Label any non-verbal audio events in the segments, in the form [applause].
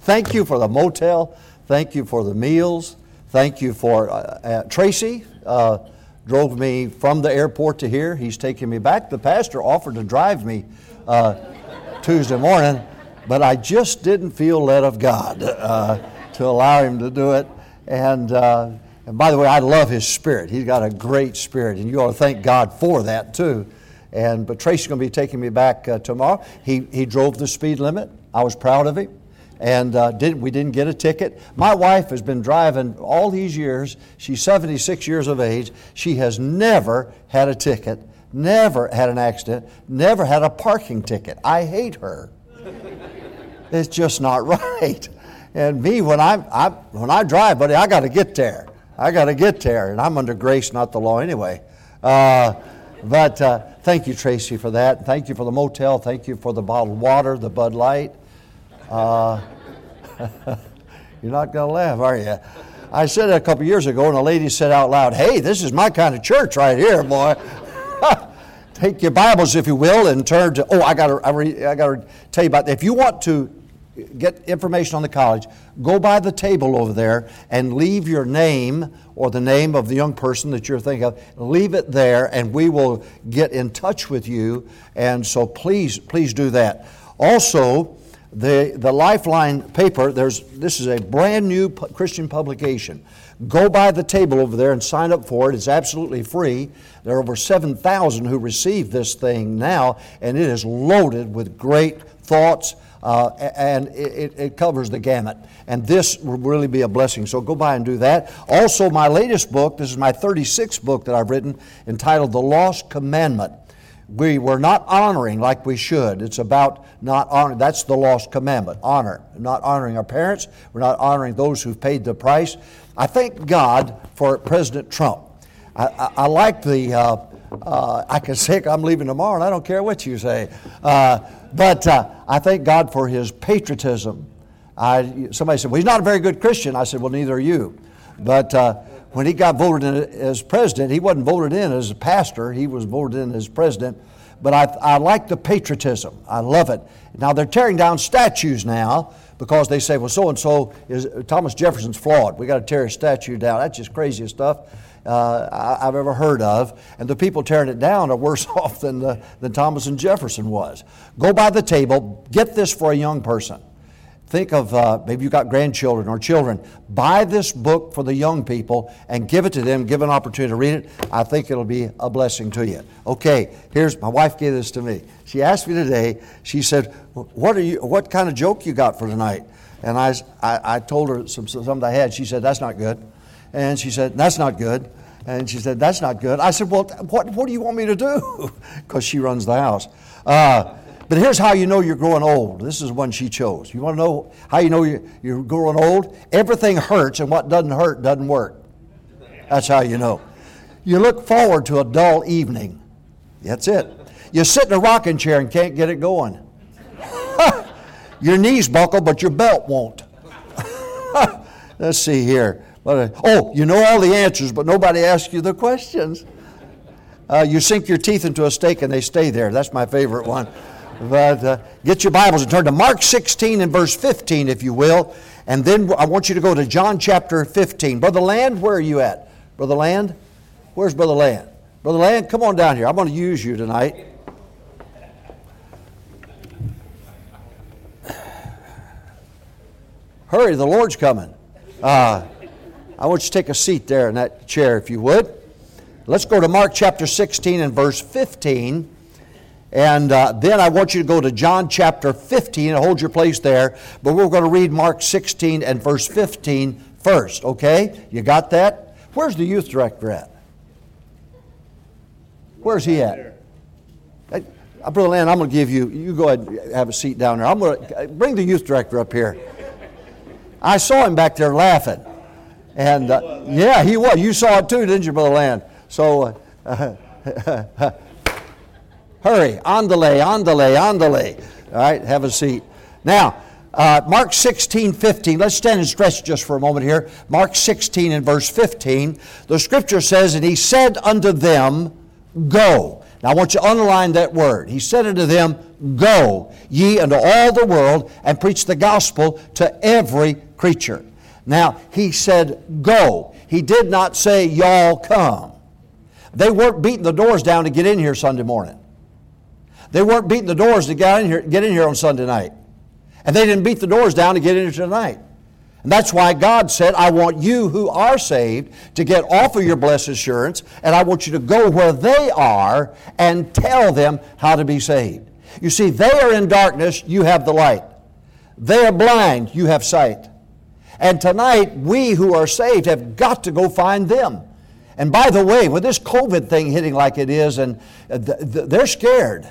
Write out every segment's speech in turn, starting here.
Thank you for the motel. Thank you for the meals. Thank you for uh, uh, Tracy. Uh, drove me from the airport to here. He's taking me back. The pastor offered to drive me uh, Tuesday morning, but I just didn't feel led of God uh, to allow him to do it. And, uh, and by the way, I love his spirit. He's got a great spirit, and you ought to thank God for that too. And but Tracy's going to be taking me back tomorrow. He he drove the speed limit. I was proud of him and uh, did, we didn't get a ticket. My wife has been driving all these years. She's 76 years of age. She has never had a ticket, never had an accident, never had a parking ticket. I hate her. [laughs] it's just not [laughs] right. And me, when I, I when I drive, buddy, I got to get there. I got to get there, and I'm under grace, not the law, anyway. Uh, but uh, thank you, Tracy, for that. Thank you for the motel. Thank you for the bottled water, the Bud Light. Uh, [laughs] you're not going to laugh, are you? I said a couple years ago, and a lady said out loud, Hey, this is my kind of church right here, boy. [laughs] Take your Bibles, if you will, and turn to. Oh, I got to I, I to tell you about that. If you want to get information on the college, go by the table over there and leave your name or the name of the young person that you're thinking of. Leave it there, and we will get in touch with you. And so please, please do that. Also, the, the Lifeline paper, there's, this is a brand new Christian publication. Go by the table over there and sign up for it. It's absolutely free. There are over 7,000 who receive this thing now, and it is loaded with great thoughts, uh, and it, it, covers the gamut. And this will really be a blessing. So go by and do that. Also, my latest book, this is my 36th book that I've written, entitled The Lost Commandment we were not honoring like we should. It's about not honoring. That's the lost commandment honor. Not honoring our parents. We're not honoring those who've paid the price. I thank God for President Trump. I, I, I like the, uh, uh, I can say [laughs] I'm leaving tomorrow and I don't care what you say. Uh, but uh, I thank God for his patriotism. I, somebody said, well, he's not a very good Christian. I said, well, neither are you. But uh, when he got voted in as president, he wasn't voted in as a pastor, he was voted in as president. But I, I like the patriotism. I love it. Now they're tearing down statues now because they say, well, so and so is Thomas Jefferson's flawed. We got to tear his statue down. That's just crazy stuff uh, I, have ever heard of. And the people tearing it down are worse [laughs] off than, the, than Thomas and Jefferson was. Go by the table, get this for a young person. Think of uh, maybe you've got grandchildren or children. Buy this book for the young people and give it to them. Give an opportunity to read it. I think it'll be a blessing to you. Okay, here's my wife gave this to me. She asked me today. She said, "What are you? What kind of joke you got for tonight?" And I, I, I told her some some I had. She said, "That's not good," and she said, "That's not good." And she said, That's not good. I said, Well, what, what do you want me to do? [laughs] Because she runs the house. Uh, but here's how you know you're growing old. This is one she chose. You want to know how you know you're growing old? Everything hurts, and what doesn't hurt doesn't work. That's how you know. You look forward to a dull evening. That's it. You sit in a rocking chair and can't get it going. [laughs] your knees buckle, but your belt won't. [laughs] Let's see here. Oh, you know all the answers, but nobody asks you the questions. Uh, you sink your teeth into a steak and they stay there. That's my favorite one. But uh, get your Bibles and turn to Mark 16 and verse 15, if you will. And then I want you to go to John chapter 15. Brother Land, where are you at? Brother Land? Where's Brother Land? Brother Land, come on down here. I'm going to use you tonight. Hurry, the Lord's coming. Uh, I want you to take a seat there in that chair, if you would. Let's go to Mark chapter 16 and verse 15. And uh, then I want you to go to John chapter 15 and hold your place there. But we're going to read Mark 16 and verse 15 first, okay? You got that? Where's the youth director at? Where's he at? Uh, Brother Land, I'm going to give you, you go ahead and have a seat down there. I'm going to uh, bring the youth director up here. I saw him back there laughing. And uh, yeah, he was. You saw it too, didn't you, Brother Land? So, uh, [laughs] Hurry, andale, andale, andale. All right, have a seat. Now, uh, Mark 16, 15. Let's stand and stretch just for a moment here. Mark 16 and verse 15. The scripture says, And he said unto them, Go. Now I want you to underline that word. He said unto them, Go ye into all the world and preach the gospel to every creature. Now he said, Go. He did not say, Y'all come. They weren't beating the doors down to get in here Sunday morning. They weren't beating the doors to get in here, get in here on Sunday night. And they didn't beat the doors down to get in here tonight. And that's why God said, I want you who are saved to get off of your blessed assurance, and I want you to go where they are and tell them how to be saved. You see, they are in darkness, you have the light. They are blind, you have sight. And tonight, we who are saved have got to go find them. And by the way, with this COVID thing hitting like it is, and uh, they're scared.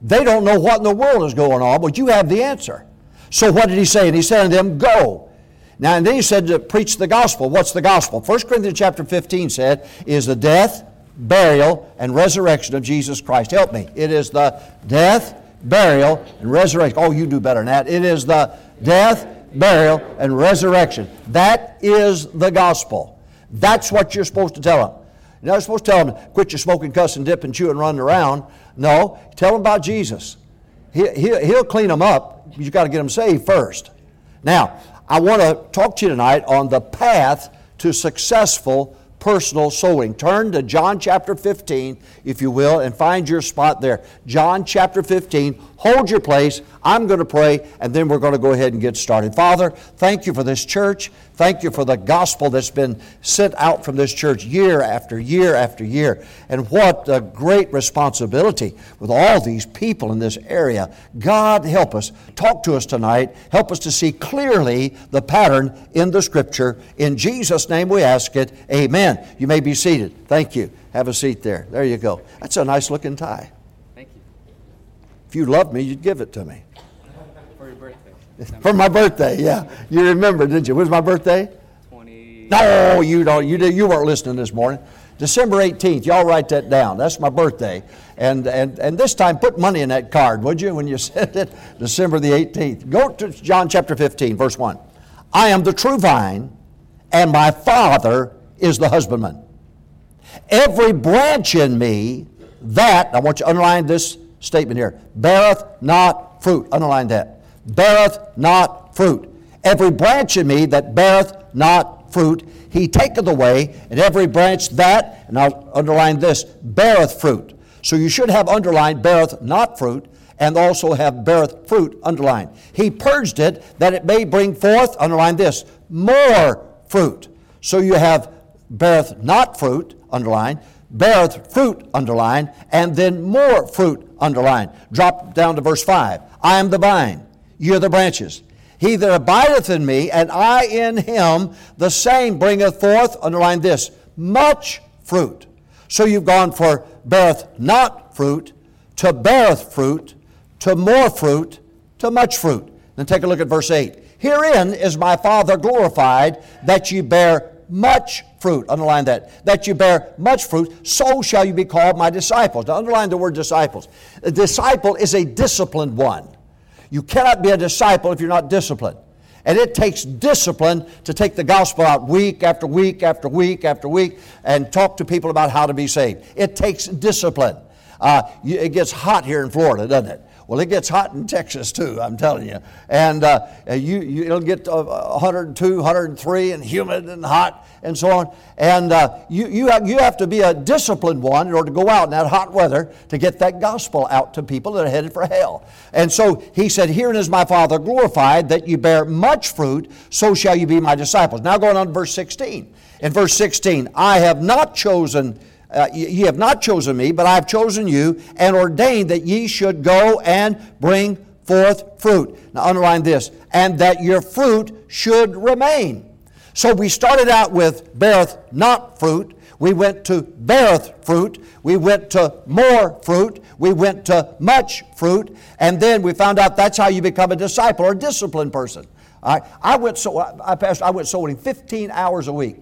They don't know what in the world is going on, but you have the answer. So what did he say? And he said to them, Go now, and then he said to preach the gospel. What's the gospel? 1 Corinthians chapter 15 said, is the death, burial, and resurrection of Jesus Christ. Help me. It is the death, burial, and resurrection. Oh, you do better than that. It is the death, burial, and resurrection. That is the gospel. That's what you're supposed to tell them. You're not supposed to tell them, quit your smoking, cussing, dipping, chewing, running around. No, tell them about Jesus. He, he, he'll clean them up. You've got to get them saved first. Now, I want to talk to you tonight on the path to successful personal sowing. Turn to John chapter 15, if you will, and find your spot there. John chapter 15. Hold your place. I'm going to pray, and then we're going to go ahead and get started. Father, thank you for this church. Thank you for the gospel that's been sent out from this church year after year after year. And what a great responsibility with all these people in this area. God, help us. Talk to us tonight. Help us to see clearly the pattern in the Scripture. In Jesus' name we ask it. Amen. You may be seated. Thank you. Have a seat there. There you go. That's a nice looking tie. If you loved me, you'd give it to me. For your birthday. [laughs] For my birthday, yeah. You remember, didn't you? Was my birthday? 20. No, you don't. You, did, you weren't listening this morning. December 18th. Y'all write that down. That's my birthday. And, and, and this time, put money in that card, would you, when you [laughs] send it? December the 18th. Go to John chapter 15, verse 1. I am the true vine, and my Father is the husbandman. Every branch in me that, I want you to underline this statement here, beareth not fruit. Underline that beareth not fruit. Every branch in me that beareth not fruit, he taketh away, and every branch that, and I'll underline this, beareth fruit. So you should have underlined beareth not fruit, and also have beareth fruit underlined. He purged it that it may bring forth, underline this, more fruit. So you have beareth not fruit, underlined, beareth fruit, underlined, and then more fruit, underlined. Drop down to verse 5. I am the vine Ye are the branches. He that abideth in me, and I in him, the same bringeth forth, underline this, much fruit. So you've gone for beareth not fruit, to beareth fruit, to more fruit, to much fruit. Then take a look at verse 8. Herein is my Father glorified, that ye bear much fruit. Underline that. That you bear much fruit, so shall you be called my disciples. Now, underline the word disciples. A disciple is a disciplined one. You cannot be a disciple if you're not disciplined. And it takes discipline to take the gospel out week after week after week after week and talk to people about how to be saved. It takes discipline. Uh, it gets hot here in Florida, doesn't it? Well, it gets hot in Texas too, I'm telling you. And uh, you, you, it'll get uh, 102, 103, and humid and hot and so on. And uh, you, you, have, you have to be a disciplined one in order to go out in that hot weather to get that gospel out to people that are headed for hell. And so he said, Herein is my Father glorified, that you bear much fruit, so shall you be my disciples. Now going on to verse 16. In verse 16, I have not chosen uh, ye have not chosen me, but I have chosen you and ordained that ye should go and bring forth fruit. Now, underline this, and that your fruit should remain. So we started out with beareth not fruit. We went to beareth fruit. We went to more fruit. We went to much fruit. And then we found out that's how you become a disciple or a disciplined person. Right? I went so I passed I went so sowing 15 hours a week.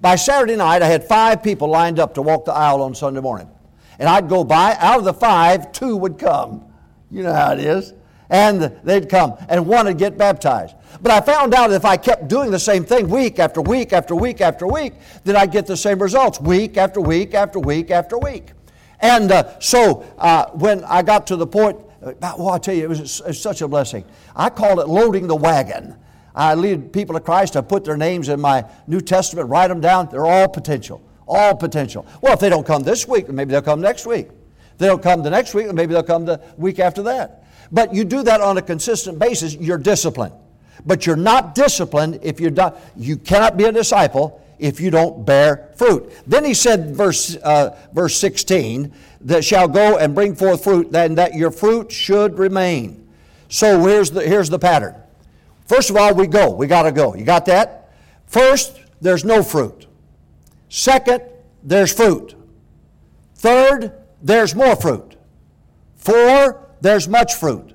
By Saturday night, I had five people lined up to walk the aisle on Sunday morning. And I'd go by, out of the five, two would come. You know how it is. And they'd come, and one would get baptized. But I found out that if I kept doing the same thing week after week after week after week, then I'd get the same results week after week after week after week. And uh, so uh, when I got to the point, uh, well, I tell you, it was, it was such a blessing. I call it loading the wagon. I lead people to Christ. I put their names in my New Testament, write them down. They're all potential. All potential. Well, if they don't come this week, maybe they'll come next week. If they don't come the next week, maybe they'll come the week after that. But you do that on a consistent basis, you're disciplined. But you're not disciplined if you're not, you cannot be a disciple if you don't bear fruit. Then he said, verse, uh, verse 16, that shall go and bring forth fruit, then that your fruit should remain. So here's the, here's the pattern. First of all, we go. We got to go. You got that? First, there's no fruit. Second, there's fruit. Third, there's more fruit. Four, there's much fruit.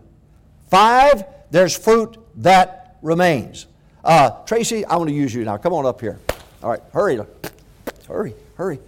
Five, there's fruit that remains. Uh, Tracy, I want to use you now. Come on up here. All right, hurry. Hurry, hurry.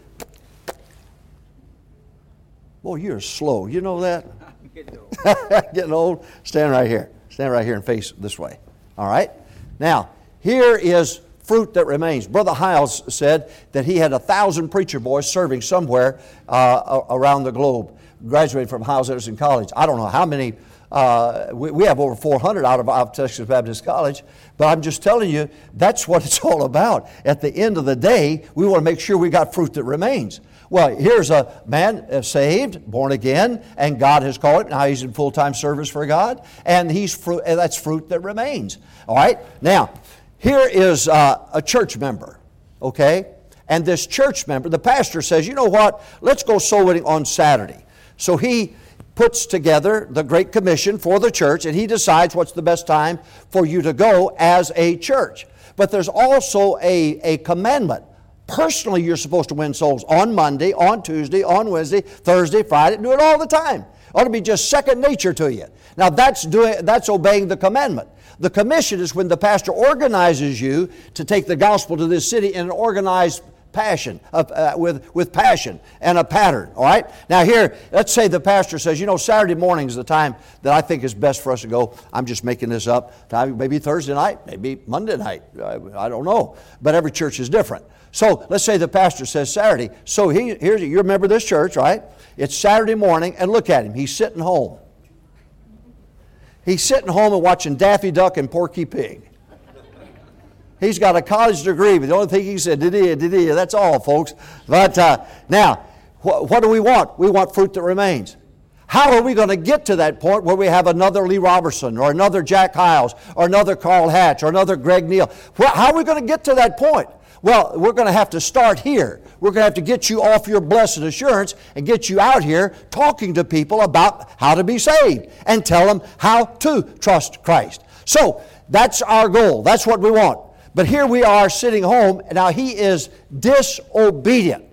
Boy, you're slow. You know that? [laughs] Getting old. [laughs] Getting old. Stand right here. Stand right here and face this way. All right? Now, here is fruit that remains. Brother Hyles said that he had a thousand preacher boys serving somewhere uh, around the globe. Graduated from Hyles-Anderson College. I don't know how many. Uh, we, we have over 400 out of, out of Texas Baptist College, but I'm just telling you, that's what it's [laughs] all about. At the end of the day, we want to make sure we got fruit that remains. Well, here's a man saved, born again, and God has called him. Now he's in full time service for God, and he's fruit, that's fruit that remains. All right? Now, here is uh, a church member, okay? And this church member, the pastor says, you know what? Let's go soul winning on Saturday. So he puts together the Great Commission for the church, and he decides what's the best time for you to go as a church. But there's also a, a commandment Personally, you're supposed to win souls on Monday, on Tuesday, on Wednesday, Thursday, Friday. Do it all the time. Ought to be just second nature to you. Now that's doing that's obeying the commandment. The commission is when the pastor organizes you to take the gospel to this city in an organized passion, uh, uh, with, with passion and a pattern, all right? Now, here, let's say the pastor says, you know, Saturday morning is the time that I think is best for us to go. I'm just making this up. Maybe Thursday night, maybe Monday night. I, I don't know. But every church is different. So let's say the pastor says Saturday. So he, here's you remember this church, right? It's Saturday morning, and look at him. He's sitting home. He's sitting home and watching Daffy Duck and Porky Pig. He's got a college degree, but the only thing he said, did he, did he, that's all, folks. But uh, now, wh- what do we want? We want fruit that remains. How are we going to get to that point where we have another Lee Roberson or another Jack Hyles or another Carl Hatch or another Greg Neal? How are we going to get to that point? Well, we're going to have to start here. We're going to have to get you off your blessed assurance and get you out here talking to people about how to be saved and tell them how to trust Christ. So that's our goal. That's what we want. But here we are sitting home. Now he is disobedient.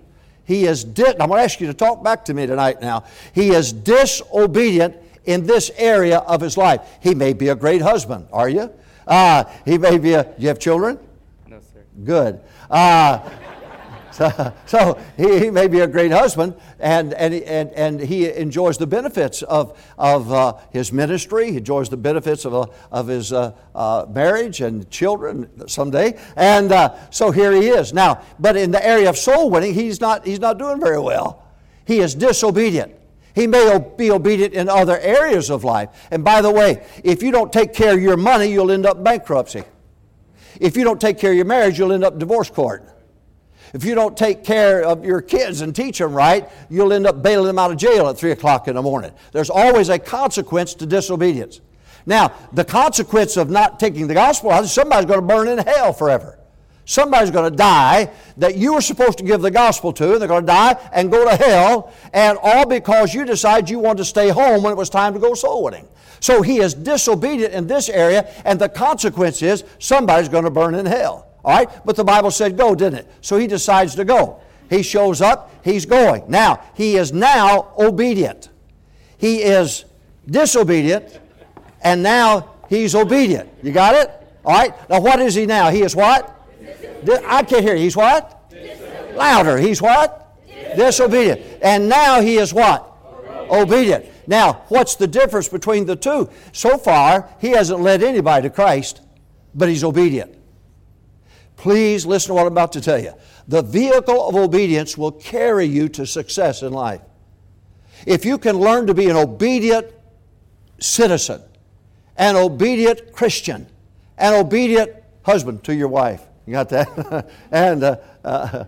He is. Di- I'm going to ask you to talk back to me tonight. Now he is disobedient in this area of his life. He may be a great husband. Are you? Uh, he may be a. You have children? Good. Uh, [laughs] so, so he, he, may be a great husband, and, and, and, and he enjoys the benefits of, of uh, his ministry. He enjoys the benefits of, uh, of his uh, uh marriage and children someday. And uh, so here he is. Now, but in the area of soul winning, he's not, he's not doing very well. He is disobedient. He may be obedient in other areas of life. And by the way, if you don't take care of your money, you'll end up bankruptcy. If you don't take care of your marriage, you'll end up divorce court. If you don't take care of your kids and teach them right, you'll end up bailing them out of jail at 3 o'clock in the morning. There's always a consequence to disobedience. Now, the consequence of not taking the gospel out is somebody's going to burn in hell forever. Somebody's going to die that you were supposed to give the gospel to. And they're going to die and go to hell, and all because you decided you wanted to stay home when it was time to go soul winning. So he is disobedient in this area, and the consequence is somebody's going to burn in hell. All right? But the Bible said go, didn't it? So he decides to go. He shows up, he's going. Now, he is now obedient. He is disobedient, and now he's obedient. You got it? All right? Now, what is he now? He is what? I can't hear. He's what? Louder. He's what? Disobedient. And now he is what? Obedient. Now, what's the difference between the two? So far, he hasn't led anybody to Christ, but he's obedient. Please listen to what I'm about to tell you. The vehicle of obedience will carry you to success in life. if you can learn to be an obedient citizen, an obedient Christian, an obedient husband to your wife. You got that? [laughs] and, uh, uh,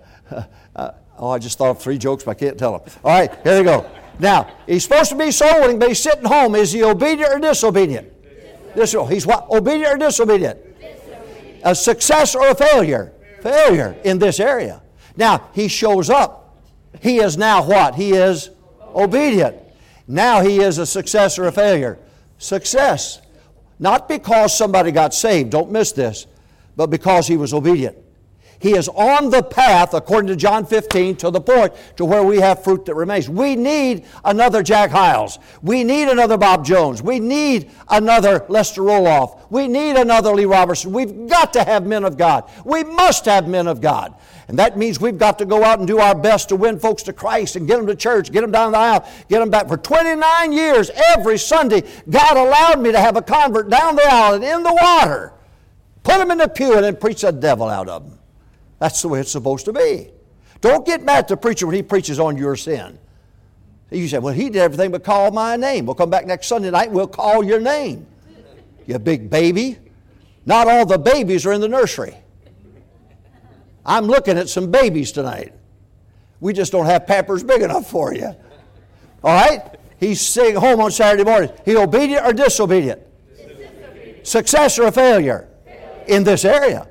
uh, oh, I just thought of three jokes, but I can't tell them. All right, here we go. Now, he's supposed to be soul winning, but he's sitting home. Is he obedient or disobedient? Disobedient. He's what? Obedient or disobedient? disobedient? A success or a failure? Failure in this area. Now, he shows up. He is now what? He is obedient. Now he is a success or a failure. Success. Not because somebody got saved, don't miss this, but because he was obedient. He is on the path, according to John 15, to the point to where we have fruit that remains. We need another Jack Hyles. We need another Bob Jones. We need another Lester Roloff. We need another Lee Roberson. We've got to have men of God. We must have men of God. And that means we've got to go out and do our best to win folks to Christ and get them to church, get them down the aisle, get them back. For 29 years, every Sunday, God allowed me to have a convert down the aisle and in the water, put them in the pew, and then preach the devil out of them. That's the way it's supposed to be. Don't get mad at the preacher when he preaches on your sin. You say, well, he did everything but call my name. We'll come back next Sunday night we'll call your name. You big baby. Not all the babies are in the nursery. I'm looking at some babies tonight. We just don't have pampers big enough for you. All right? He's sitting home on Saturday morning. He obedient or disobedient? disobedient. Success or a failure? In this area.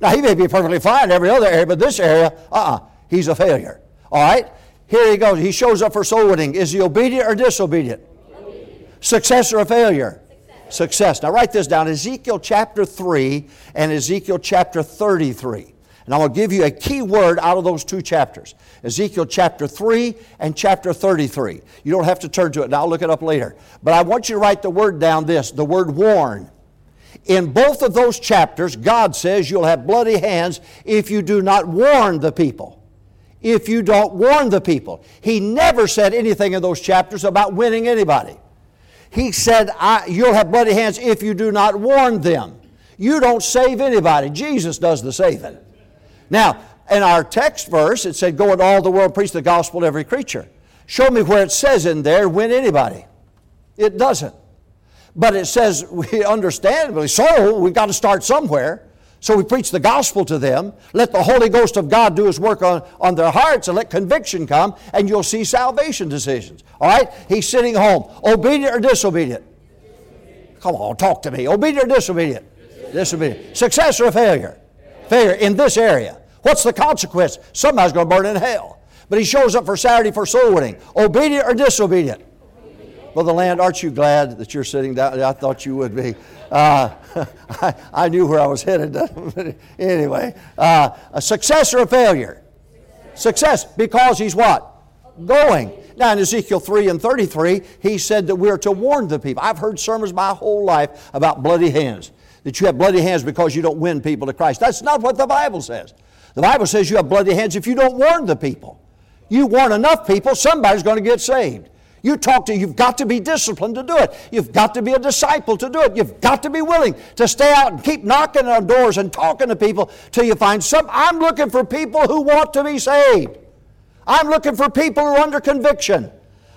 Now, he may be perfectly fine in every other area, but this area, uh uh-uh, uh, he's a failure. All right? Here he goes. He shows up for soul winning. Is he obedient or disobedient? Obedient. Success or a failure? Success. Success. Now, write this down Ezekiel chapter 3 and Ezekiel chapter 33. And I'm going to give you a key word out of those two chapters Ezekiel chapter 3 and chapter 33. You don't have to turn to it now, I'll look it up later. But I want you to write the word down this the word warn. In both of those chapters, God says you'll have bloody hands if you do not warn the people. If you don't warn the people. He never said anything in those chapters about winning anybody. He said, You'll have bloody hands if you do not warn them. You don't save anybody, Jesus does the saving. Now, in our text verse, it said, Go into all the world, preach the gospel to every creature. Show me where it says in there, win anybody. It doesn't. But it says, we [laughs] understandably so, we've got to start somewhere. So we preach the gospel to them. Let the Holy Ghost of God do His work on, on their hearts and let conviction come, and you'll see salvation decisions. All right? He's sitting home. Obedient or disobedient? Come on, talk to me. Obedient or disobedient? Disobedient. Success or failure? Failure in this area. What's the consequence? Somebody's going to burn in hell. But he shows up for Saturday for soul winning. Obedient or disobedient? Brother Land, aren't you glad that you're sitting down? I thought you would be. Uh, [laughs] I, I, knew where I was headed. [laughs] anyway, uh, a success or a failure? Success, because he's what? Going. Now, in Ezekiel 3 and 33, he said that we're to warn the people. I've heard sermons my whole life about bloody hands, that you have bloody hands because you don't win people to Christ. That's not what the Bible says. The Bible says you have bloody hands if you don't warn the people. You warn enough people, somebody's going to get saved. You talk to, you've got to be disciplined to do it. You've got to be a disciple to do it. You've got to be willing to stay out and keep knocking on doors and talking to people till you find some. I'm looking for people who want to be saved. I'm looking for people who are under conviction.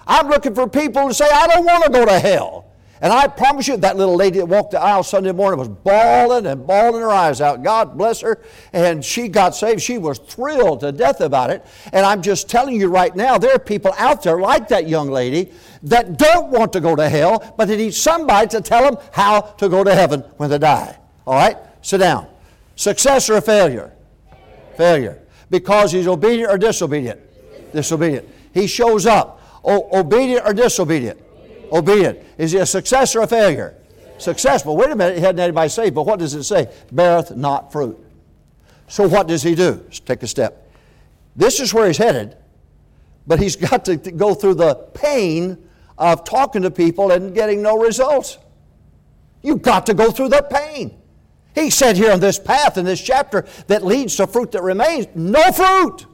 I'm looking for people who say, I don't want to go to hell. And I promise you, that little lady that walked the aisle Sunday morning was bawling and bawling her eyes out. God bless her. And she got saved. She was thrilled to death about it. And I'm just telling you right now, there are people out there like that young lady that don't want to go to hell, but they need somebody to tell them how to go to heaven when they die. All right? Sit down. Success or failure? Failure. Because he's obedient or disobedient? Disobedient. He shows up. O- obedient or disobedient? Oh, Obedient. Is he a success or a failure? Successful. Wait a minute, he hadn't anybody saved, but what does it say? Beareth not fruit. So what does he do? Let's take a step. This is where he's headed, but he's [laughs] got to go through the pain of talking to people and getting no results. You've got to go through the pain. He said here on this path in this chapter that leads to fruit that remains, no fruit.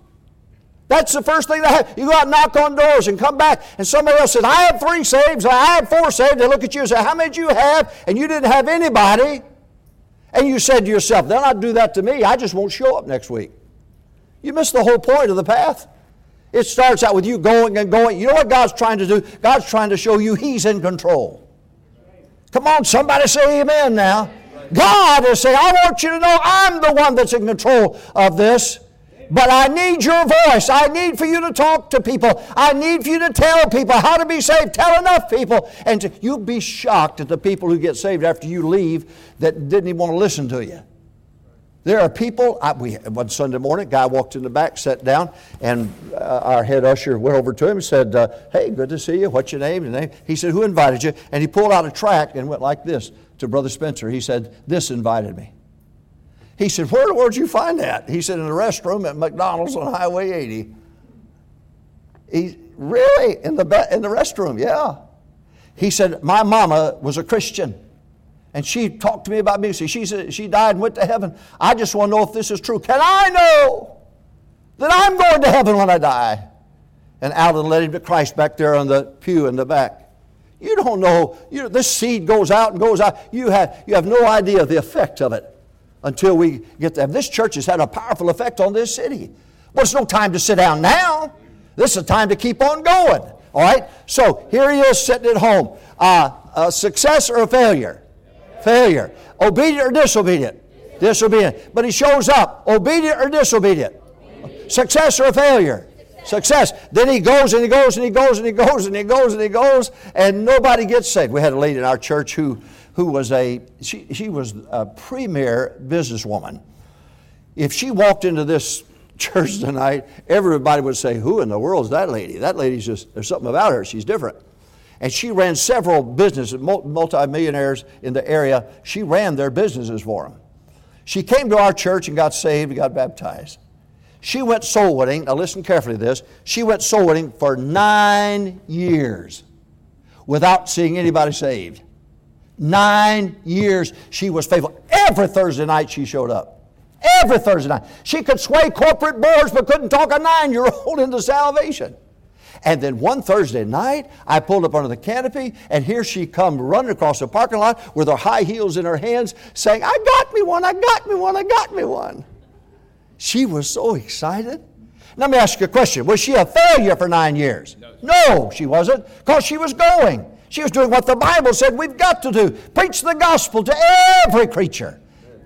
That's the first thing that happens. You go out and knock on doors and come back, and somebody else says, I have three saves, I have four saved. They look at you and say, How many do you have? And you didn't have anybody. And you said to yourself, They'll not do that to me. I just won't show up next week. You missed the whole point of the path. It starts out with you going and going. You know what God's trying to do? God's trying to show you He's in control. Come on, somebody say amen now. God is saying, I want you to know I'm the one that's in control of this. But I need your voice. I need for you to talk to people. I need for you to tell people how to be saved. Tell enough people. And you'll be shocked at the people who get saved after you leave that didn't even want to listen to you. There are people, I, we, one Sunday morning, guy walked in the back, sat down, and uh, our head usher went over to him and said, uh, Hey, good to see you. What's your name? name? He said, Who invited you? And he pulled out a tract and went like this to Brother Spencer. He said, This invited me. He said, Where, where'd you find that? He said, In the restroom at McDonald's on Highway 80. He, really? In the, in the restroom? Yeah. He said, My mama was a Christian. And she talked to me about me. She said she died and went to heaven. I just want to know if this is true. Can I know that I'm going to heaven when I die? And Alan led him to Christ back there on the pew in the back. You don't know. You, this seed goes out and goes out. You have, you have no idea of the effect of it until we get there. This church has had a powerful effect on this city. Well, it's no time to sit down now. This is a time to keep on going. All right? So here he is sitting at home. Uh, a success or a failure? Failure. Obedient or disobedient? Disobedient. But he shows up. Obedient or disobedient? Success or a failure? Success. Then he goes and he goes and he goes and he goes and he goes and he goes and nobody gets saved. We had a lady in our church who who was a, she, she was a premier businesswoman. If she walked into this [laughs] church tonight, everybody would say, Who in the world is that lady? That lady's just, there's something about her, she's different. And she ran several businesses, multimillionaires in the area. She ran their businesses for them. She came to our church and got saved and got baptized. She went soul winning. Now, listen carefully to this. She went soul winning for nine years without seeing anybody saved. Nine years she was faithful. Every Thursday night she showed up. Every Thursday night. She could sway corporate boards but couldn't talk a nine year old [laughs] into salvation. And then one Thursday night, I pulled up under the canopy, and here she come running across the parking lot with her high heels in her hands, saying, I got me one, I got me one, I got me one. She was so excited. Let me ask you a question. Was she a failure for nine years? No, she wasn't, because she was going. She was doing what the Bible said we've got to do preach the gospel to every creature.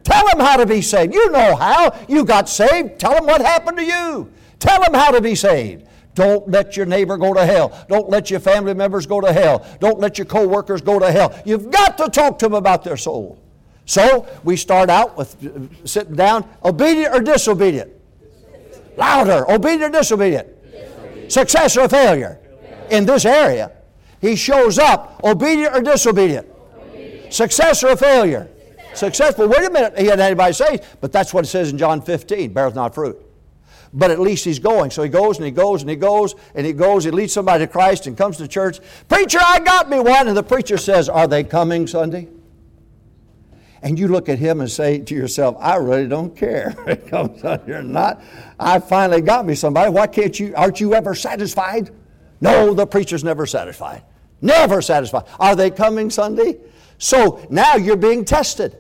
Tell them how to be saved. You know how. You got saved. Tell them what happened to you. Tell them how to be saved. Don't let your neighbor go to hell. Don't let your family members go to hell. Don't let your co-workers go to hell. You've got to talk to them about their soul. So we start out with uh, sitting down, obedient or disobedient? Louder, obedient or disobedient? Success or failure? In this area. He shows up, obedient or disobedient? Obedient. Success or a failure? Success. Successful. Wait a minute, he had anybody say, but that's what it says in John 15, beareth not fruit. But at least he's going. So he goes and he goes and he goes and he goes. He leads somebody to Christ and comes to church. Preacher, I got me one. And the preacher says, Are they coming Sunday? And you look at him and say to yourself, I really don't care if it comes Sunday or not. I finally got me somebody. Why can't you? Aren't you ever satisfied? No, the preacher's never satisfied. Never satisfied. Are they coming Sunday? So now you're being tested.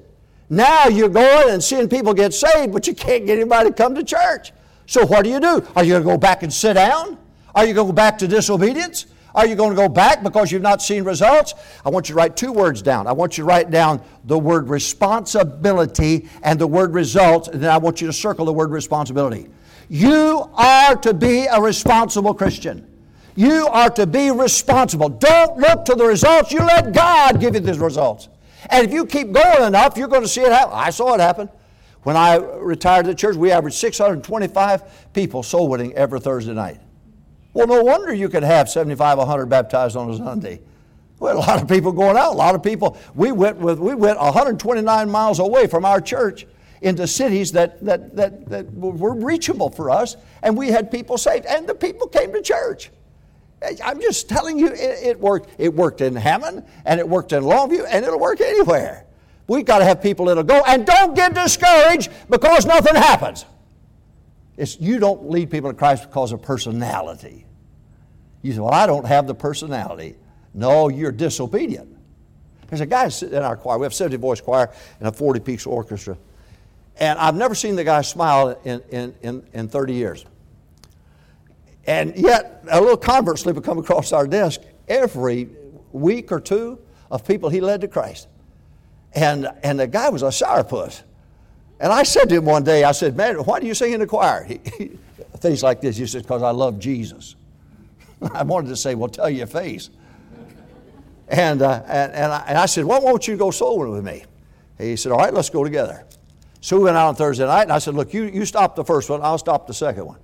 Now you're going and seeing people get saved, but you can't get anybody to come to church. So what do you do? Are you going to go back and sit down? Are you going to go back to disobedience? Are you going to go back because you've not seen results? I want you to write two words down. I want you to write down the word responsibility and the word results, and then I want you to circle the word responsibility. You are to be a responsible Christian. You are to be responsible. Don't look to the results. You let God give you the results. And if you keep going enough, you're going to see it happen. I saw it happen. When I retired the church, we averaged 625 people soul winning every Thursday night. Well, no wonder you could have 75, 100 baptized on a Sunday. We had a lot of people going out. A lot of people. We went with we went 129 miles away from our church into cities that that that, that were reachable for us, and we had people saved, and the people came to church. I'm just telling you, it, it, worked. It worked in Hammond, and it worked in Longview, and it'll work anywhere. We've got to have people that'll go, and don't get discouraged because nothing happens. It's, you don't lead people to Christ because of personality. You say, Well, I don't have the personality. No, you're disobedient. There's a guy sitting in our choir. We have a 70 voice choir and a 40 piece orchestra. And I've never seen the guy smile in, in, in, in 30 years And yet, a little convert slip would come across our desk every week or two of people he led to Christ. And, and the guy was a sourpuss. And I said to him one day, I said, Man, why do you sing in the choir? [laughs] He, he, things like this. He said, Because I love Jesus. [laughs] I wanted to say, Well, tell your face. And, uh, and, and, I, and I said, Why won't you go soul winning with me? He said, All right, let's go together. So we went out on Thursday night, and I said, Look, you, you stop the first one, I'll stop the second one.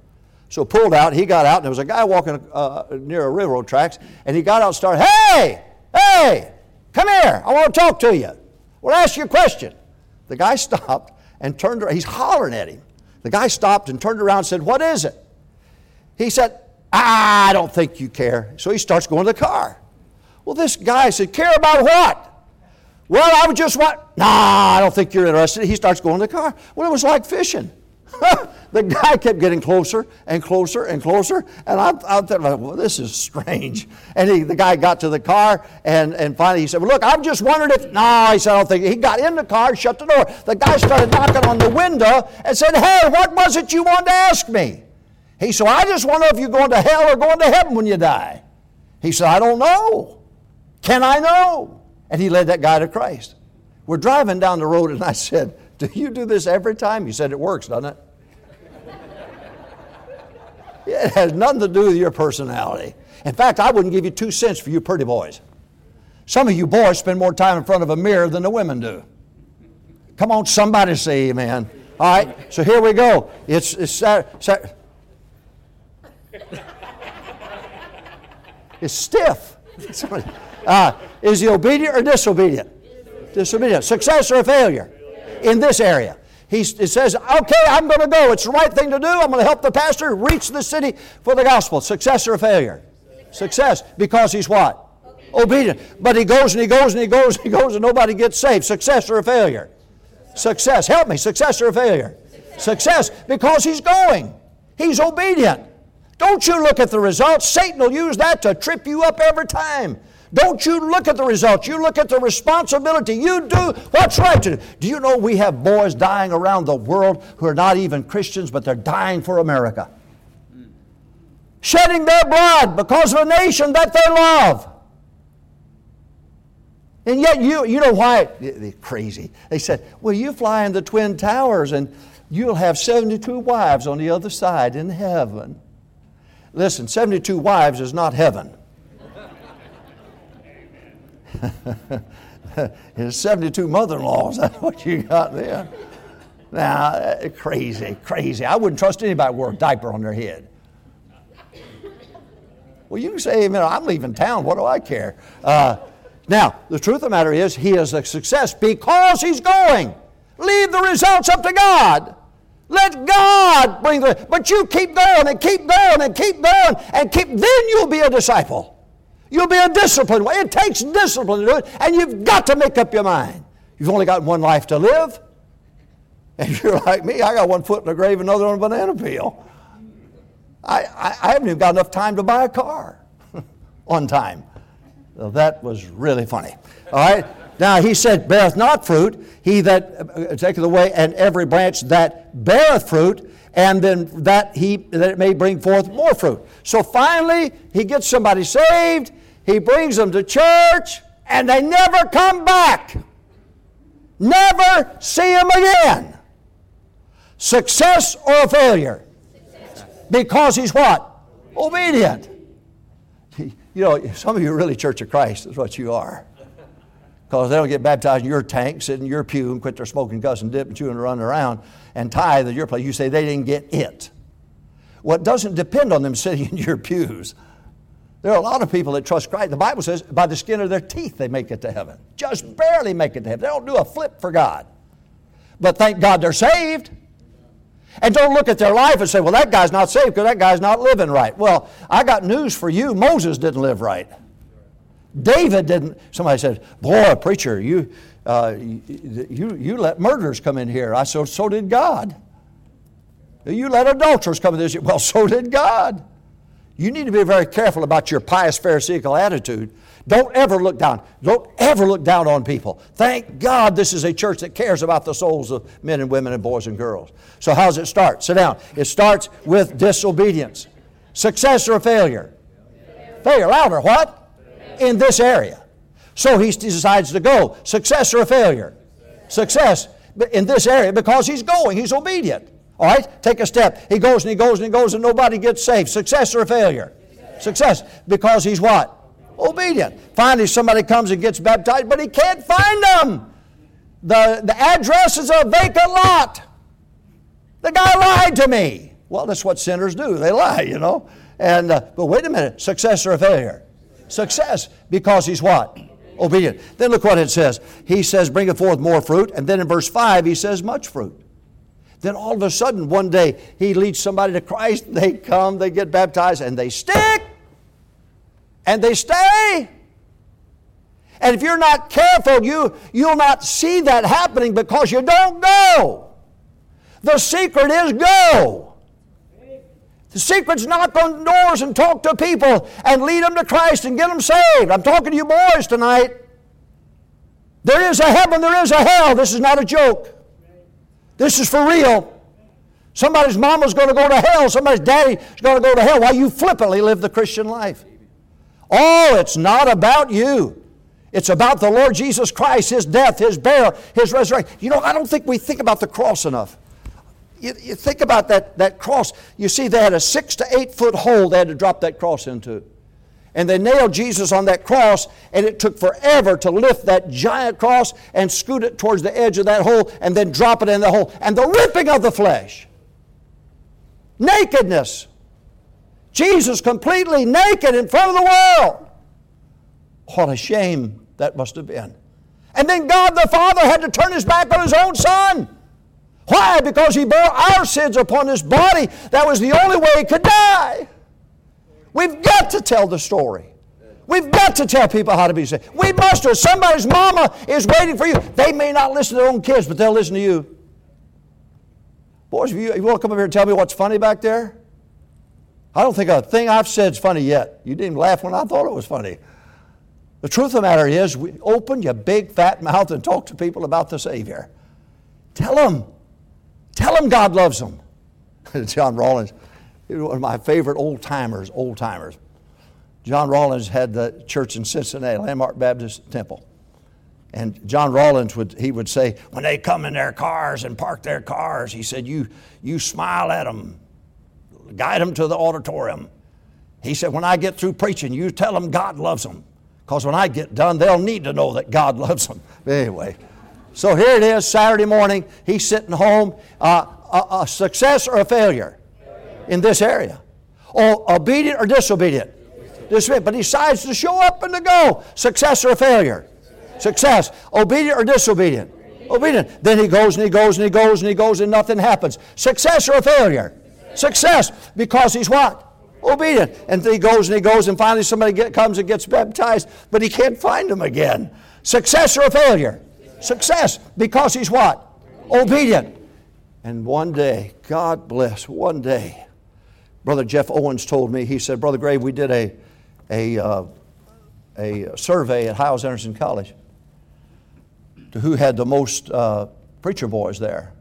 So pulled out, he got out, and there was a guy walking uh, near a railroad tracks, and he got out and started, Hey, hey, come here, I want to talk to you. Well, ask you a question. The guy [laughs] stopped and turned around, he's hollering at him. The guy stopped and turned around and said, What is it? He said, I don't think you care. So he starts going to the car. Well, this guy said, Care about what? Well, I would just want, nah, I don't think you're interested. He starts going to the car. Well, it was like fishing. [laughs] the guy kept getting closer and closer and closer. And I, I thought, well, this is strange. And he, the guy got to the car, and, and finally he said, well, look, I'm just wondering if, no, he said, I don't think. He got in the car, shut the door. The guy started knocking on the window and said, hey, what was it you wanted to ask me? He said, I just wonder if you're going to hell or going to heaven when you die. He said, I don't know. Can I know? And he led that guy to Christ. We're driving down the road, and I said, Do you do this every time? You said, It works, doesn't it? it has nothing to do with your personality. In fact, I wouldn't give you two cents for you pretty boys. Some of you boys spend more time in front of a mirror than the women do. Come on, somebody say amen. All right, so here we go. It's, it's, Saturday. it's stiff. [laughs] Uh, is he obedient or disobedient? Disobedient. Success or failure in this area. He, says, okay, I'm going to go. It's the right thing to do. I'm going to help the pastor reach the city for the gospel. Success or failure? Success. Because he's what? Obedient. But he goes and he goes and he goes and he goes and nobody gets saved. Success or failure? Success. Help me. Success or failure? Success. Because he's going. He's obedient. Don't you look at the results. Satan will use that to trip you up every time. Don't you look at the results. You look at the responsibility. You do what's right to do. Do you know we have boys dying around the world who are not even Christians, but they're dying for America? Shedding their blood because of a nation that they love. And yet, you, you know why? They're crazy. They said, Well, you fly in the Twin Towers and you'll have 72 wives on the other side in heaven. Listen, 72 wives is not heaven. [laughs] His 72 mother in laws, [laughs] that's what you got there. Now, uh, crazy, crazy. I wouldn't trust anybody wear a diaper on their head. Well, you can say, amen, I'm leaving town. What do I care? Uh, now, the truth of the matter is, he is a success because he's going. Leave the results up to God. Let God bring the. But you keep going and keep going and keep going and keep. Then you'll be a disciple. You'll be a disciplined one. It takes discipline to do it, and you've got to make up your mind. You've only got one life to live. And if [laughs] you're like me, I got one foot in the grave, another on a banana peel. I, I, I haven't even got enough time to buy a car [laughs] on time. That was really funny. All right? Now he said, beareth not fruit, he that uh, taketh away, and every branch that beareth fruit, and then that he that it may bring forth more fruit. So finally, he gets somebody saved, he brings them to church, and they never come back. Never see them again. Success or failure? Because he's what? Obedient. You know, some of you are really Church of Christ, is what you are. Because they don't get baptized in your tank, sit in your pew, and quit their smoking, cussing, dipping, chewing, and running around, and tithe at your place. You say they didn't get it. Well, doesn't depend on them sitting in your pews. There are a lot of people that trust Christ. The Bible says by the skin of their teeth they make it to heaven. Just barely make it to heaven. They don't do a flip for God. But thank God they're saved. And don't look at their life and say, well, that guy's not saved because that guy's not living right. Well, I got news for you. Moses didn't live right. David didn't. Somebody said, boy, preacher, you, uh, you, you let murderers come in here. I said, so did God. You let adulterers come in this. Well, so did God. You need to be very careful about your pious Pharisaical attitude. Don't ever look down. Don't ever look down on people. Thank God this is a church that cares about the souls of men and women and boys and girls. So, how does it start? Sit down. It starts with disobedience. Success or a failure? Failure. Louder. What? In this area. So he decides to go. Success or a failure? Success in this area because he's going. He's obedient. All right? Take a step. He goes and he goes and he goes and nobody gets saved. Success or failure? Success. Because he's what? Obedient. Finally, somebody comes and gets baptized, but he can't find them. The, the address is a vacant lot. The guy lied to me. Well, that's what sinners do. They lie, you know. And uh, but wait a minute, success or failure? Success because he's what? Obedient. Then look what it says. He says, "Bring forth more fruit," and then in verse five he says, "Much fruit." Then all of a sudden, one day, he leads somebody to Christ. [laughs] They come, they get baptized, and they stick, and they stay. And if you're not careful, you, you'll not see that happening because you don't go. The secret is go. The secret's knock on doors and talk to people and lead them to Christ and get them saved. I'm talking to you boys tonight. There is a heaven, there is a hell. This is not a joke. This is for real. Somebody's mama's going to go to hell. Somebody's daddy's going to go to hell while you flippantly live the Christian life. Oh, it's not about you. It's about the Lord Jesus Christ, His death, His burial, His resurrection. You know, I don't think we think about the cross enough. You, you, think about that, that cross. You see, they had a six to eight foot hole they had to drop that cross into. And they nailed Jesus on that cross, and it took forever to lift that giant cross and scoot it towards the edge of that hole and then drop it in the hole. And the ripping of the flesh, nakedness. Jesus completely naked in front of the world. What a shame that must have been. And then God the Father had to turn his back on his own Son. Why? Because he bore our sins upon his body. That was the only way he could die. We've got to tell the story. We've got to tell people how to be saved. We must, or somebody's mama is waiting for you. They may not listen to their own kids, but they'll listen to you. Boys, if you, you want to come up here and tell me what's funny back there, I don't think a thing I've said is funny yet. You didn't laugh when I thought it was funny. The truth of the matter is, we open your big fat mouth and talk to people about the Savior. Tell them. Tell them God loves them. [laughs] John Rawlings, one of my favorite old timers, old timers. John Rawlings had the church in Cincinnati, Landmark Baptist Temple. And John Rawlings would he would say, when they come in their cars and park their cars, he said, you you smile at them, guide them to the auditorium. He said, when I get through preaching, you tell them God loves them. Because when I get done, they'll need to know that God [laughs] loves them. Anyway, so here it is, Saturday morning. He's sitting home. Uh, a, a success or a failure? In this area. Or obedient or disobedient? Disobedient. But he decides to show up and to go. Success or failure? Success. Obedient or disobedient? Obedient. Then he goes and he goes and he goes and he goes and nothing happens. Success or failure? Success. Because he's what? Obedient. And he goes and he goes and finally somebody get, comes and gets baptized, but he can't find him again. Success or failure? Success. Because he's what? Obedient. And one day, God bless, one day, Brother Jeff Owens told me, he said, Brother Gray, we did a, a, uh, a survey at Hyles-Anderson College to who had the most uh, preacher boys there.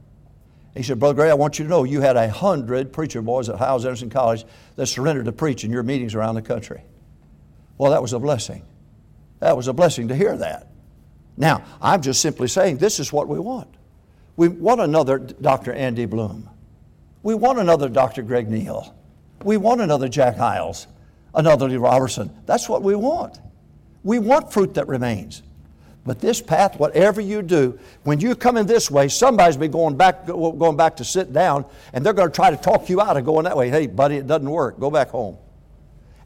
He said, Brother Gray, I want you to know you had a hundred preacher boys at Hyles-Anderson College that surrendered to preach in your meetings around the country. Well, that was a blessing. That was a blessing to hear that. Now, I'm just simply saying this is what we want. We want another Dr. Andy Bloom. We want another Dr. Greg Neal. We want another Jack Hyles, another Lee Roberson. That's what we want. We want fruit that remains. But this path, whatever you do, when you come in this way, somebody's be going back, going back to sit down, and they're going to try to talk you out of going that way. Hey, buddy, it doesn't work. Go back home.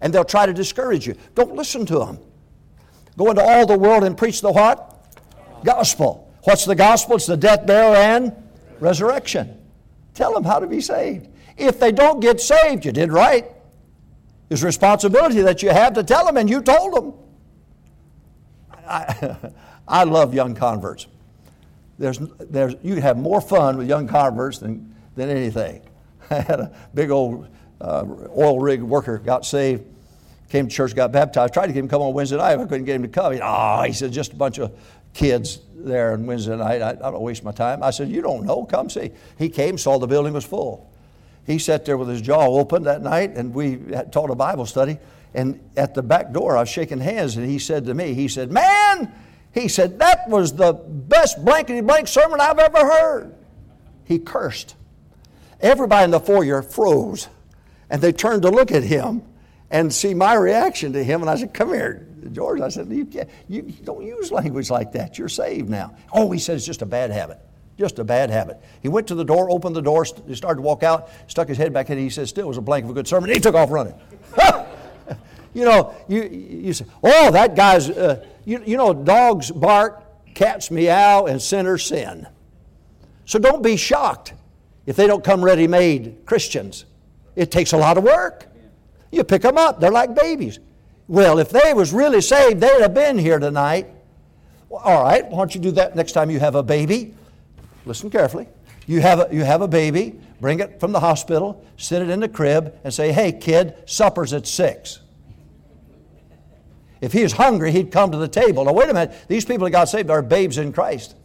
And they'll try to discourage you. Don't listen to them. Go into all the world and preach the what? Gospel. What's the gospel? It's the death, burial, and resurrection. Tell them how to be saved. If they don't get saved, you did right. It's responsibility that you have to tell them, and you told them. I, [laughs] I love young converts. There's, there's, you have more fun with young converts than, than anything. [laughs] I had a big old uh, oil rig worker got saved, came to church, got baptized. Tried to get him to come on Wednesday night. I couldn't get him to come. He, oh, he said, just a bunch of kids there on Wednesday night. I, I don't waste my time. I said, you don't know. Come see. He came, saw the building was full. He sat there with his jaw open that night, and we had taught a Bible study. And at the back door, I was shaking hands, and he said to me, he said, Man, he said, that was the best blankety blank sermon I've ever heard. He cursed. Everybody in the foyer froze, and they turned to look at him and see my reaction to him. And I said, Come here, George. I said, You, can't, you don't use language like that. You're saved now. Oh, he said, It's just a bad habit. Just a bad habit. He went to the door, opened the door, he started to walk out, stuck his head back in. and He said, Still was a blank of a good sermon. He took off running. [laughs] you know, you, you say, Oh, that guy's, uh, you, you know, dogs bark, cats meow, and sinners sin. So don't be shocked if they don't come ready made Christians. It takes a lot of work. You pick them up, they're like babies. Well, if they was really saved, they'd have been here tonight. Well, all right, why don't you do that next time you have a baby? Listen carefully. You have, a, you have a baby, bring it from the hospital, sit it in the crib, and say, hey, kid, supper's at six. If he was hungry, he'd come to the table. Now, wait a minute. These people that got saved are babes in Christ.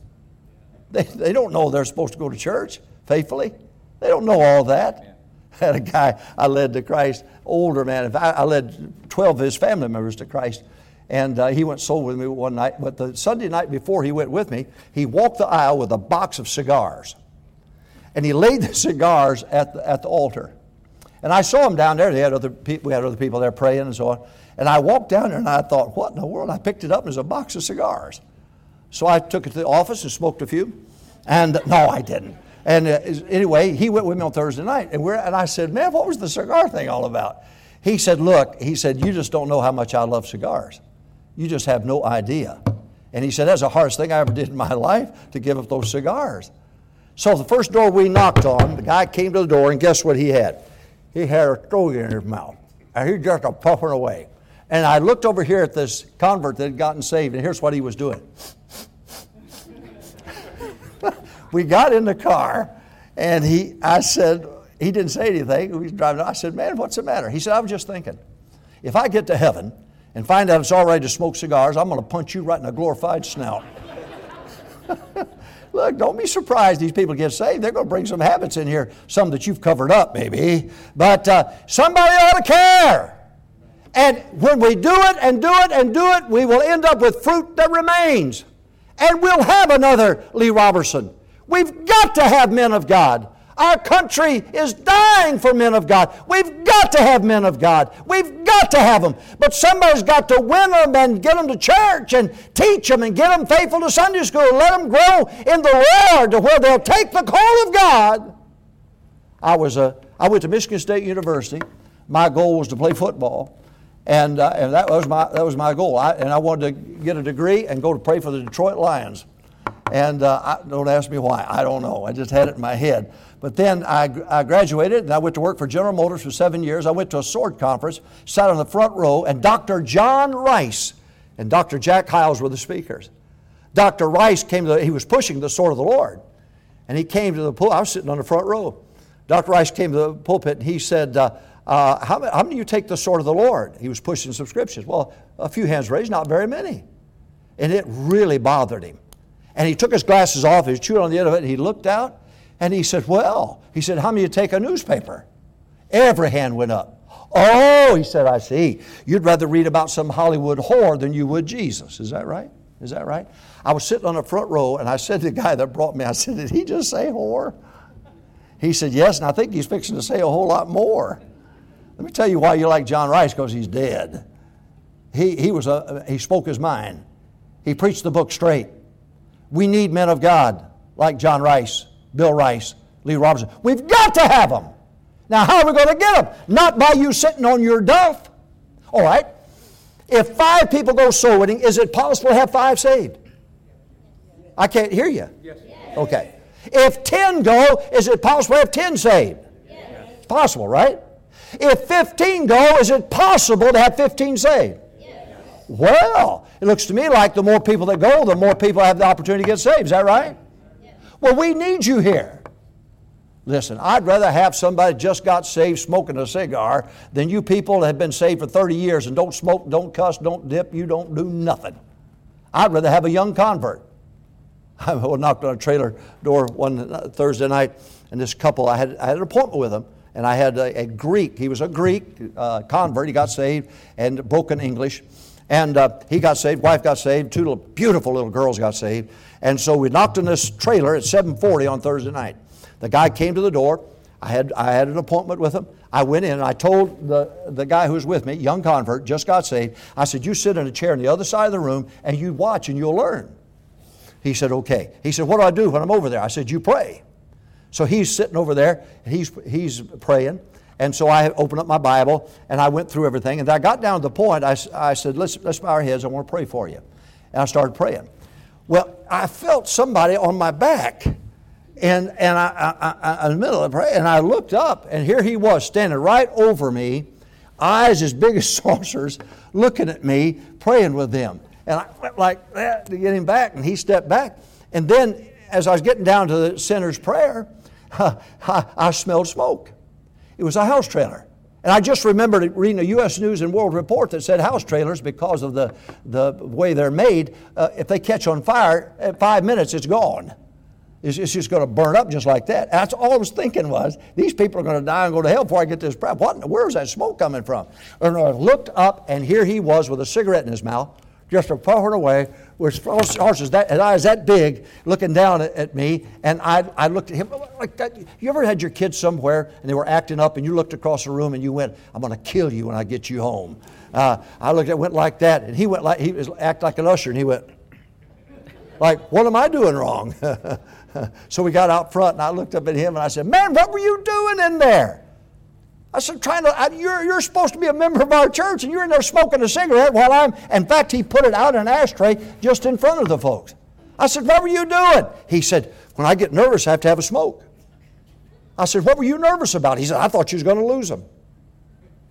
They, they don't know they're supposed to go to church faithfully. They don't know all that. I had a guy I led to Christ, older man. I, led 12 of his family members to Christ. And uh, he went soul with me one night. But the Sunday night before he went with me, he walked the aisle with a box of cigars. And he laid the [laughs] cigars at the, at the altar. And I saw him down there. They had other pe- we had other people there praying and so on. And I walked down there and I thought, what in the world? I picked it up as a box of cigars. So I took it to the office and smoked a few. And no, I didn't. And uh, anyway, he went with me on Thursday night. And, we're, and I said, man, what was the cigar thing all about? He said, look, he said, you just don't know how much I love cigars. You just have no idea. And he said, that's the hardest thing I ever did in my [laughs] life to give up those cigars. So the first door we knocked on, the guy came to the door, and guess what he had? He had a stogie in his mouth. And he just a puffing away. And I looked over here at this convert that had gotten saved, and here's what he was doing. [laughs] we got in the car, and he, I said, he didn't say anything. We was driving. I said, man, what's the matter? He said, I was just thinking, if I get to heaven and find out it's all right to smoke cigars, I'm going to punch you right in a glorified snout. [laughs] Look, don't be surprised these people get saved. They're going to bring some habits in here, some that you've covered up, maybe. But uh, somebody ought to care. And when we do it and do it and do it, we will end up with fruit that remains. And we'll have another Lee Roberson. We've got to have men of God. Our country is dying for men of God. We've got to have men of God. We've got to have them. But somebody's got to win them and get them to church and teach them and get them faithful to Sunday school. Let them grow in the Lord to where they'll take the call of God. I, was a, I went to Michigan State University. My goal was to play football. And, uh, and that, was my, that was my goal. I, and I wanted to get a degree and go to pray for the Detroit Lions. And uh, I, don't ask me why. I don't know. I just had it in my head. But then I, I graduated and I went to work for General Motors for seven years. I went to a sword conference, sat on the front row, and Dr. John Rice and Dr. Jack Hyles were the speakers. Dr. Rice came to the, he was pushing the sword of the Lord. And he came to the pulpit. I was sitting on the front row. Dr. Rice came to the pulpit and he said, uh, uh, how, how many of you take the sword of the Lord? He was pushing subscriptions. Well, a few hands raised, not very many. And it really bothered him. And he took his glasses off, he chewed on the end of it, and he looked out, and he said, Well, he said, How many you take a newspaper? Every hand went up. Oh, he said, I see. You'd rather read about some Hollywood whore than you would Jesus. Is that right? Is that right? I was sitting on the front row, and I said to the guy that brought me, I said, Did he just say whore? He said, Yes, and I think he's fixing to say a whole lot more. Let me tell you why you like John Rice, because he's dead. He, he, was a, he spoke his mind. He preached the book straight. We need men of God like John Rice, Bill Rice, Lee Roberson. We've got to have them. Now, how are we going to get them? Not by you sitting on your duff. All right. If five people go soul winning, is it possible to have five saved? I can't hear you. Yes. Okay. If ten go, is it possible to have ten saved? Yes. Possible, right? If 15 go, is it possible to have 15 saved? Yes. Well, it looks to me like the more people that go, the more people have the opportunity to get saved. Is that right? Well, we need you here. Listen, I'd rather have somebody just got saved smoking a cigar than you people that have been saved for 30 years and don't smoke, don't cuss, don't dip, you don't do nothing. I'd rather have a young convert. [laughs] I knocked on a trailer door one Thursday night, and this couple, I had, I had an appointment with them and I had a, a Greek. He was a Greek uh, convert. He got saved and broken English. And uh, he got saved, wife got saved, two little, beautiful little girls got saved. And so we knocked on this trailer at 740 on Thursday night. The guy came to the door. I had, I had an appointment with him. I went in and I told the, the guy who was with me, young convert, just got saved, I said, You sit in a chair on the other side of the room and you watch and you'll learn. He said, Okay. He said, What do I do when I'm over there? I said, You pray. So he's sitting over there, he's, he's praying. And so I opened up my Bible and I went through everything. And I got down to the point, I, I said, let's, let's bow our heads, I want to pray for you. And I started praying. Well, I felt somebody on my back. And, and I, I, I, in the middle of prayer, and I looked up, and here he was standing right over me, eyes as big [laughs] as saucers, looking at me, praying with them. And I went like that to get him back, and he stepped back. And then, as I was getting down to the sinner's prayer, [laughs] I, I smelled smoke. It was a house trailer. And I just remembered reading a U.S. News and World Report that said house trailers, because of the, the way they're made, uh, if they catch on fire, at five minutes it's gone. It's, it's just going to burn up just like that. That's all I was thinking was, these people are going to die and go to hell before I get this crap. What, where is that smoke coming from? And I looked up, and here he was with a cigarette in his mouth, just a far away, with horses that and eyes that big, looking down at, at, me. And I, I looked at him like that. You ever had your kids somewhere and they were acting up, and you looked across the room and you went, "I'm going to kill you when I get you home." Uh, I looked at went like that, and he went like he was act like an usher, and he went like, "What am I doing wrong?" [laughs] so we got out front, and I looked up at him and I said, "Man, what were you doing in there?" I said, trying to, I, you're, you're supposed to be a member of our church and you're in there smoking a cigarette while I'm, in fact, he put it out in an ashtray just in front of the folks. I said, what were you doing? He said, when I get nervous, I have to have a smoke. I said, what were you nervous about? He said, I thought you was going to lose them.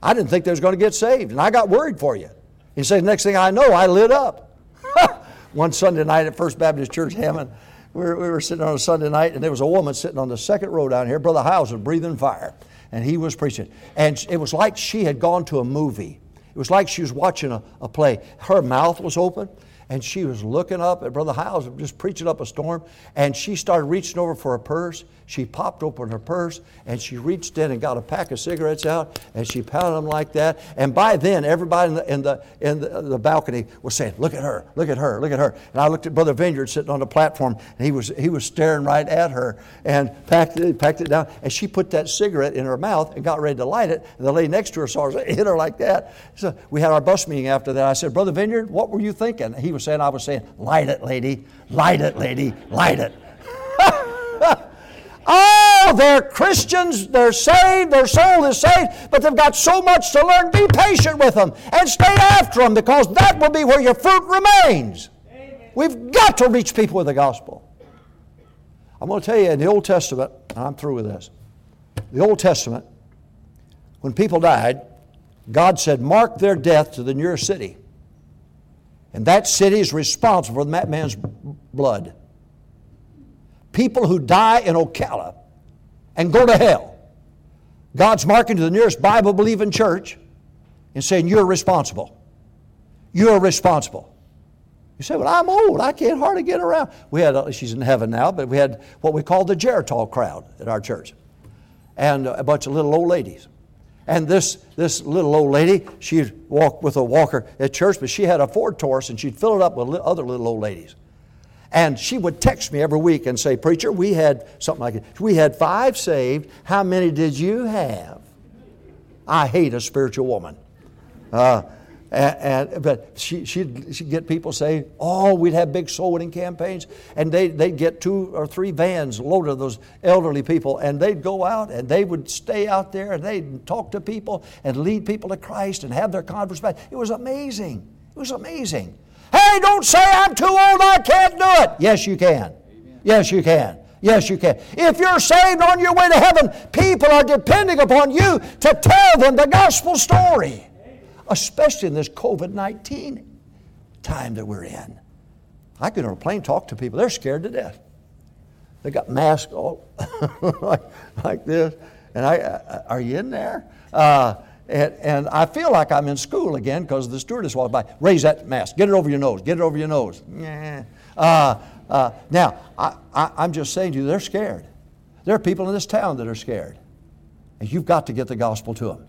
I didn't think they was going to get saved, and I got worried for you. He said, next thing I know, I lit up. [laughs] One Sunday night at First Baptist Church, Hammond, we were, we were sitting on a Sunday night, and there was a woman sitting on the second row down here. Brother Hyles was breathing fire and he was preaching. And it was like she had gone to a movie. It was like she was watching a, a play. Her mouth was open, and she was looking up at Brother Hyles, just preaching up a storm, and she started reaching over for a purse. She popped open her purse, and she reached in and got a pack of cigarettes out, and she pounded them like that. And by then, everybody in the, in the, in the, the balcony was saying, look at her, look at her, look at her. And I looked at Brother Vineyard sitting on the platform, and he was, he was staring right at her, and packed it, packed it down, and she put that cigarette in her mouth and got ready to light it, and the lady next to her saw her, [laughs] hit her like that. So we had our bus meeting after that. I said, Brother Vineyard, what were you thinking? He was saying, I was saying, light it, lady, light it, lady, light it. [laughs] oh, they're Christians, they're saved, their soul is saved, but they've got so much to learn. Be patient with them and stay after them because that will be where your fruit remains. Amen. We've got to reach people with the gospel. I'm going to tell you in the Old Testament, and I'm through with this. The Old Testament, when people died, God said, Mark their death to the nearest city. And that city is responsible for that man's blood. People who die in Ocala and go to hell, God's marking to the nearest Bible believing church and saying, You're responsible. You're responsible. You say, Well, I'm old. I can't hardly get around. We had, uh, she's in heaven now, but we had what we called the Geritol crowd at our church and a bunch of little old ladies. And this, this little old lady, she'd walk with a walker at church, but she had a Ford Taurus and she'd fill it up with other little old ladies. And she would text me every week and say, Preacher, we had something like it. We had five saved. How many did you have? I hate a spiritual woman. Uh, and, and, but she, she'd, she'd get people say, oh, we'd have big soul winning campaigns. And they, they'd get two or three vans loaded of those elderly people. And they'd go out and they would stay out there and they'd talk to people and lead people to Christ and have their conversation. It was amazing. It was amazing. Hey, don't say I'm too old, I can't do it. Yes, you can. Yes, you can. Yes, you can. If you're saved on your way to heaven, people are depending upon you to tell them the gospel story especially in this COVID 19 time that we're in. I get on a plane, talk to people, they're scared to death. They got masks all [laughs] like, like this. And I, uh, are you in there? Uh, and, and, I feel like I'm in school again because the stewardess walked by. Raise that mask. Get it over your nose. Get it over your nose. Yeah. Uh, uh, now, I, I, I'm just saying to you, they're scared. There are people in this town that are scared. And you've got to get the gospel to them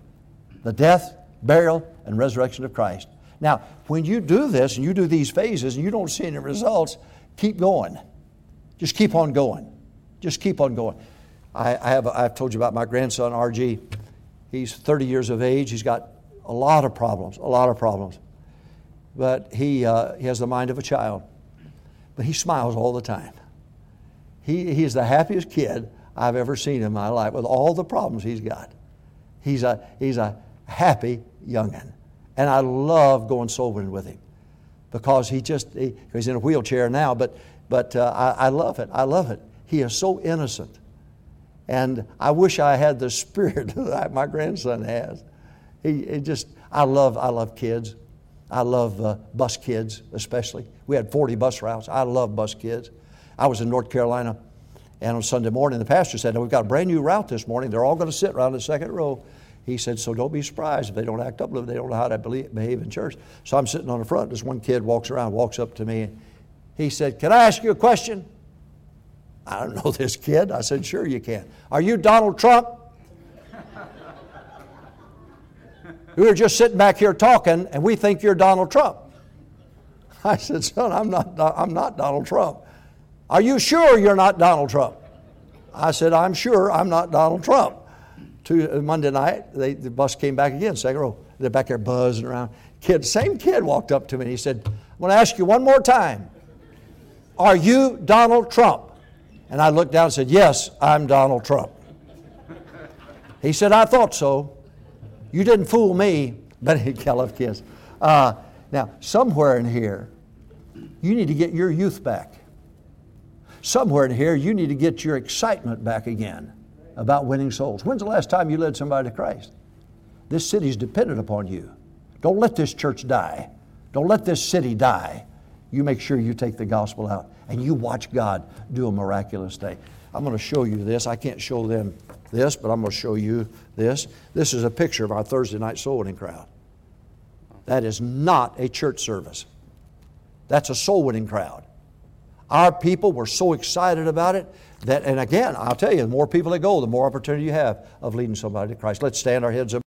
the death, burial, and resurrection of Christ. Now, when you do this and you do these phases and you don't see any results, keep going. Just keep on going. Just keep on going. I, I have, I've told you about my grandson, RG. He's 30 years of age. He's got a lot of problems, a lot of problems. But he, uh, he has the mind of a child. But he smiles all the time. He, he's the happiest kid I've ever seen in my life with all the problems he's got. He's a, he's a happy youngin'. And I love going soul winning with him because he just, he, he's in a wheelchair now, but, but uh, I, I love it. I love it. He is so innocent. And I wish I had the [laughs] spirit [laughs] that my grandson has. He, he just, I love, I love kids. I love uh, bus kids, especially. We had 40 bus routes. I love bus kids. I was in North Carolina, and on Sunday morning, the pastor said, We've got a brand new route this morning. They're all going to sit around the second row. He said, So don't be surprised if they don't act up, if they don't know how to behave in church. So I'm sitting on the front. This one kid walks around, walks up to me. He said, Can I ask you a question? I don't know this kid. I said, Sure, you can. Are you Donald Trump? we were just sitting back here talking, and we think you're Donald Trump. I said, Son, I'm not, I'm not Donald Trump. Are you sure you're not Donald Trump? I said, I'm sure I'm not Donald Trump. To, uh, Monday night, they, the bus came back again, second row. They're back there buzzing around. Kid, same kid walked up to me and he said, I'm going to ask you one more time. Are you Donald Trump? And I looked down and said, Yes, I'm Donald Trump. He said, I thought so. You didn't fool me. [laughs] But he love kiss. Uh, now, somewhere in here, you need to get your youth back. Somewhere in here, you need to get your excitement back again about winning souls. When's the last time you led somebody to Christ? This city's dependent upon you. Don't let this church die. Don't let this city die. You make sure you take the gospel out and you watch God do a miraculous thing. I'm going to show you this. I can't show them this, but I'm going to show you this. This is a picture of our Thursday night soul winning crowd. That is not a church service. That's a soul winning crowd. Our people were so excited about it that, and again, I'll tell you, the more people that go, the more opportunity you have of leading somebody to Christ. Let's stand our heads up.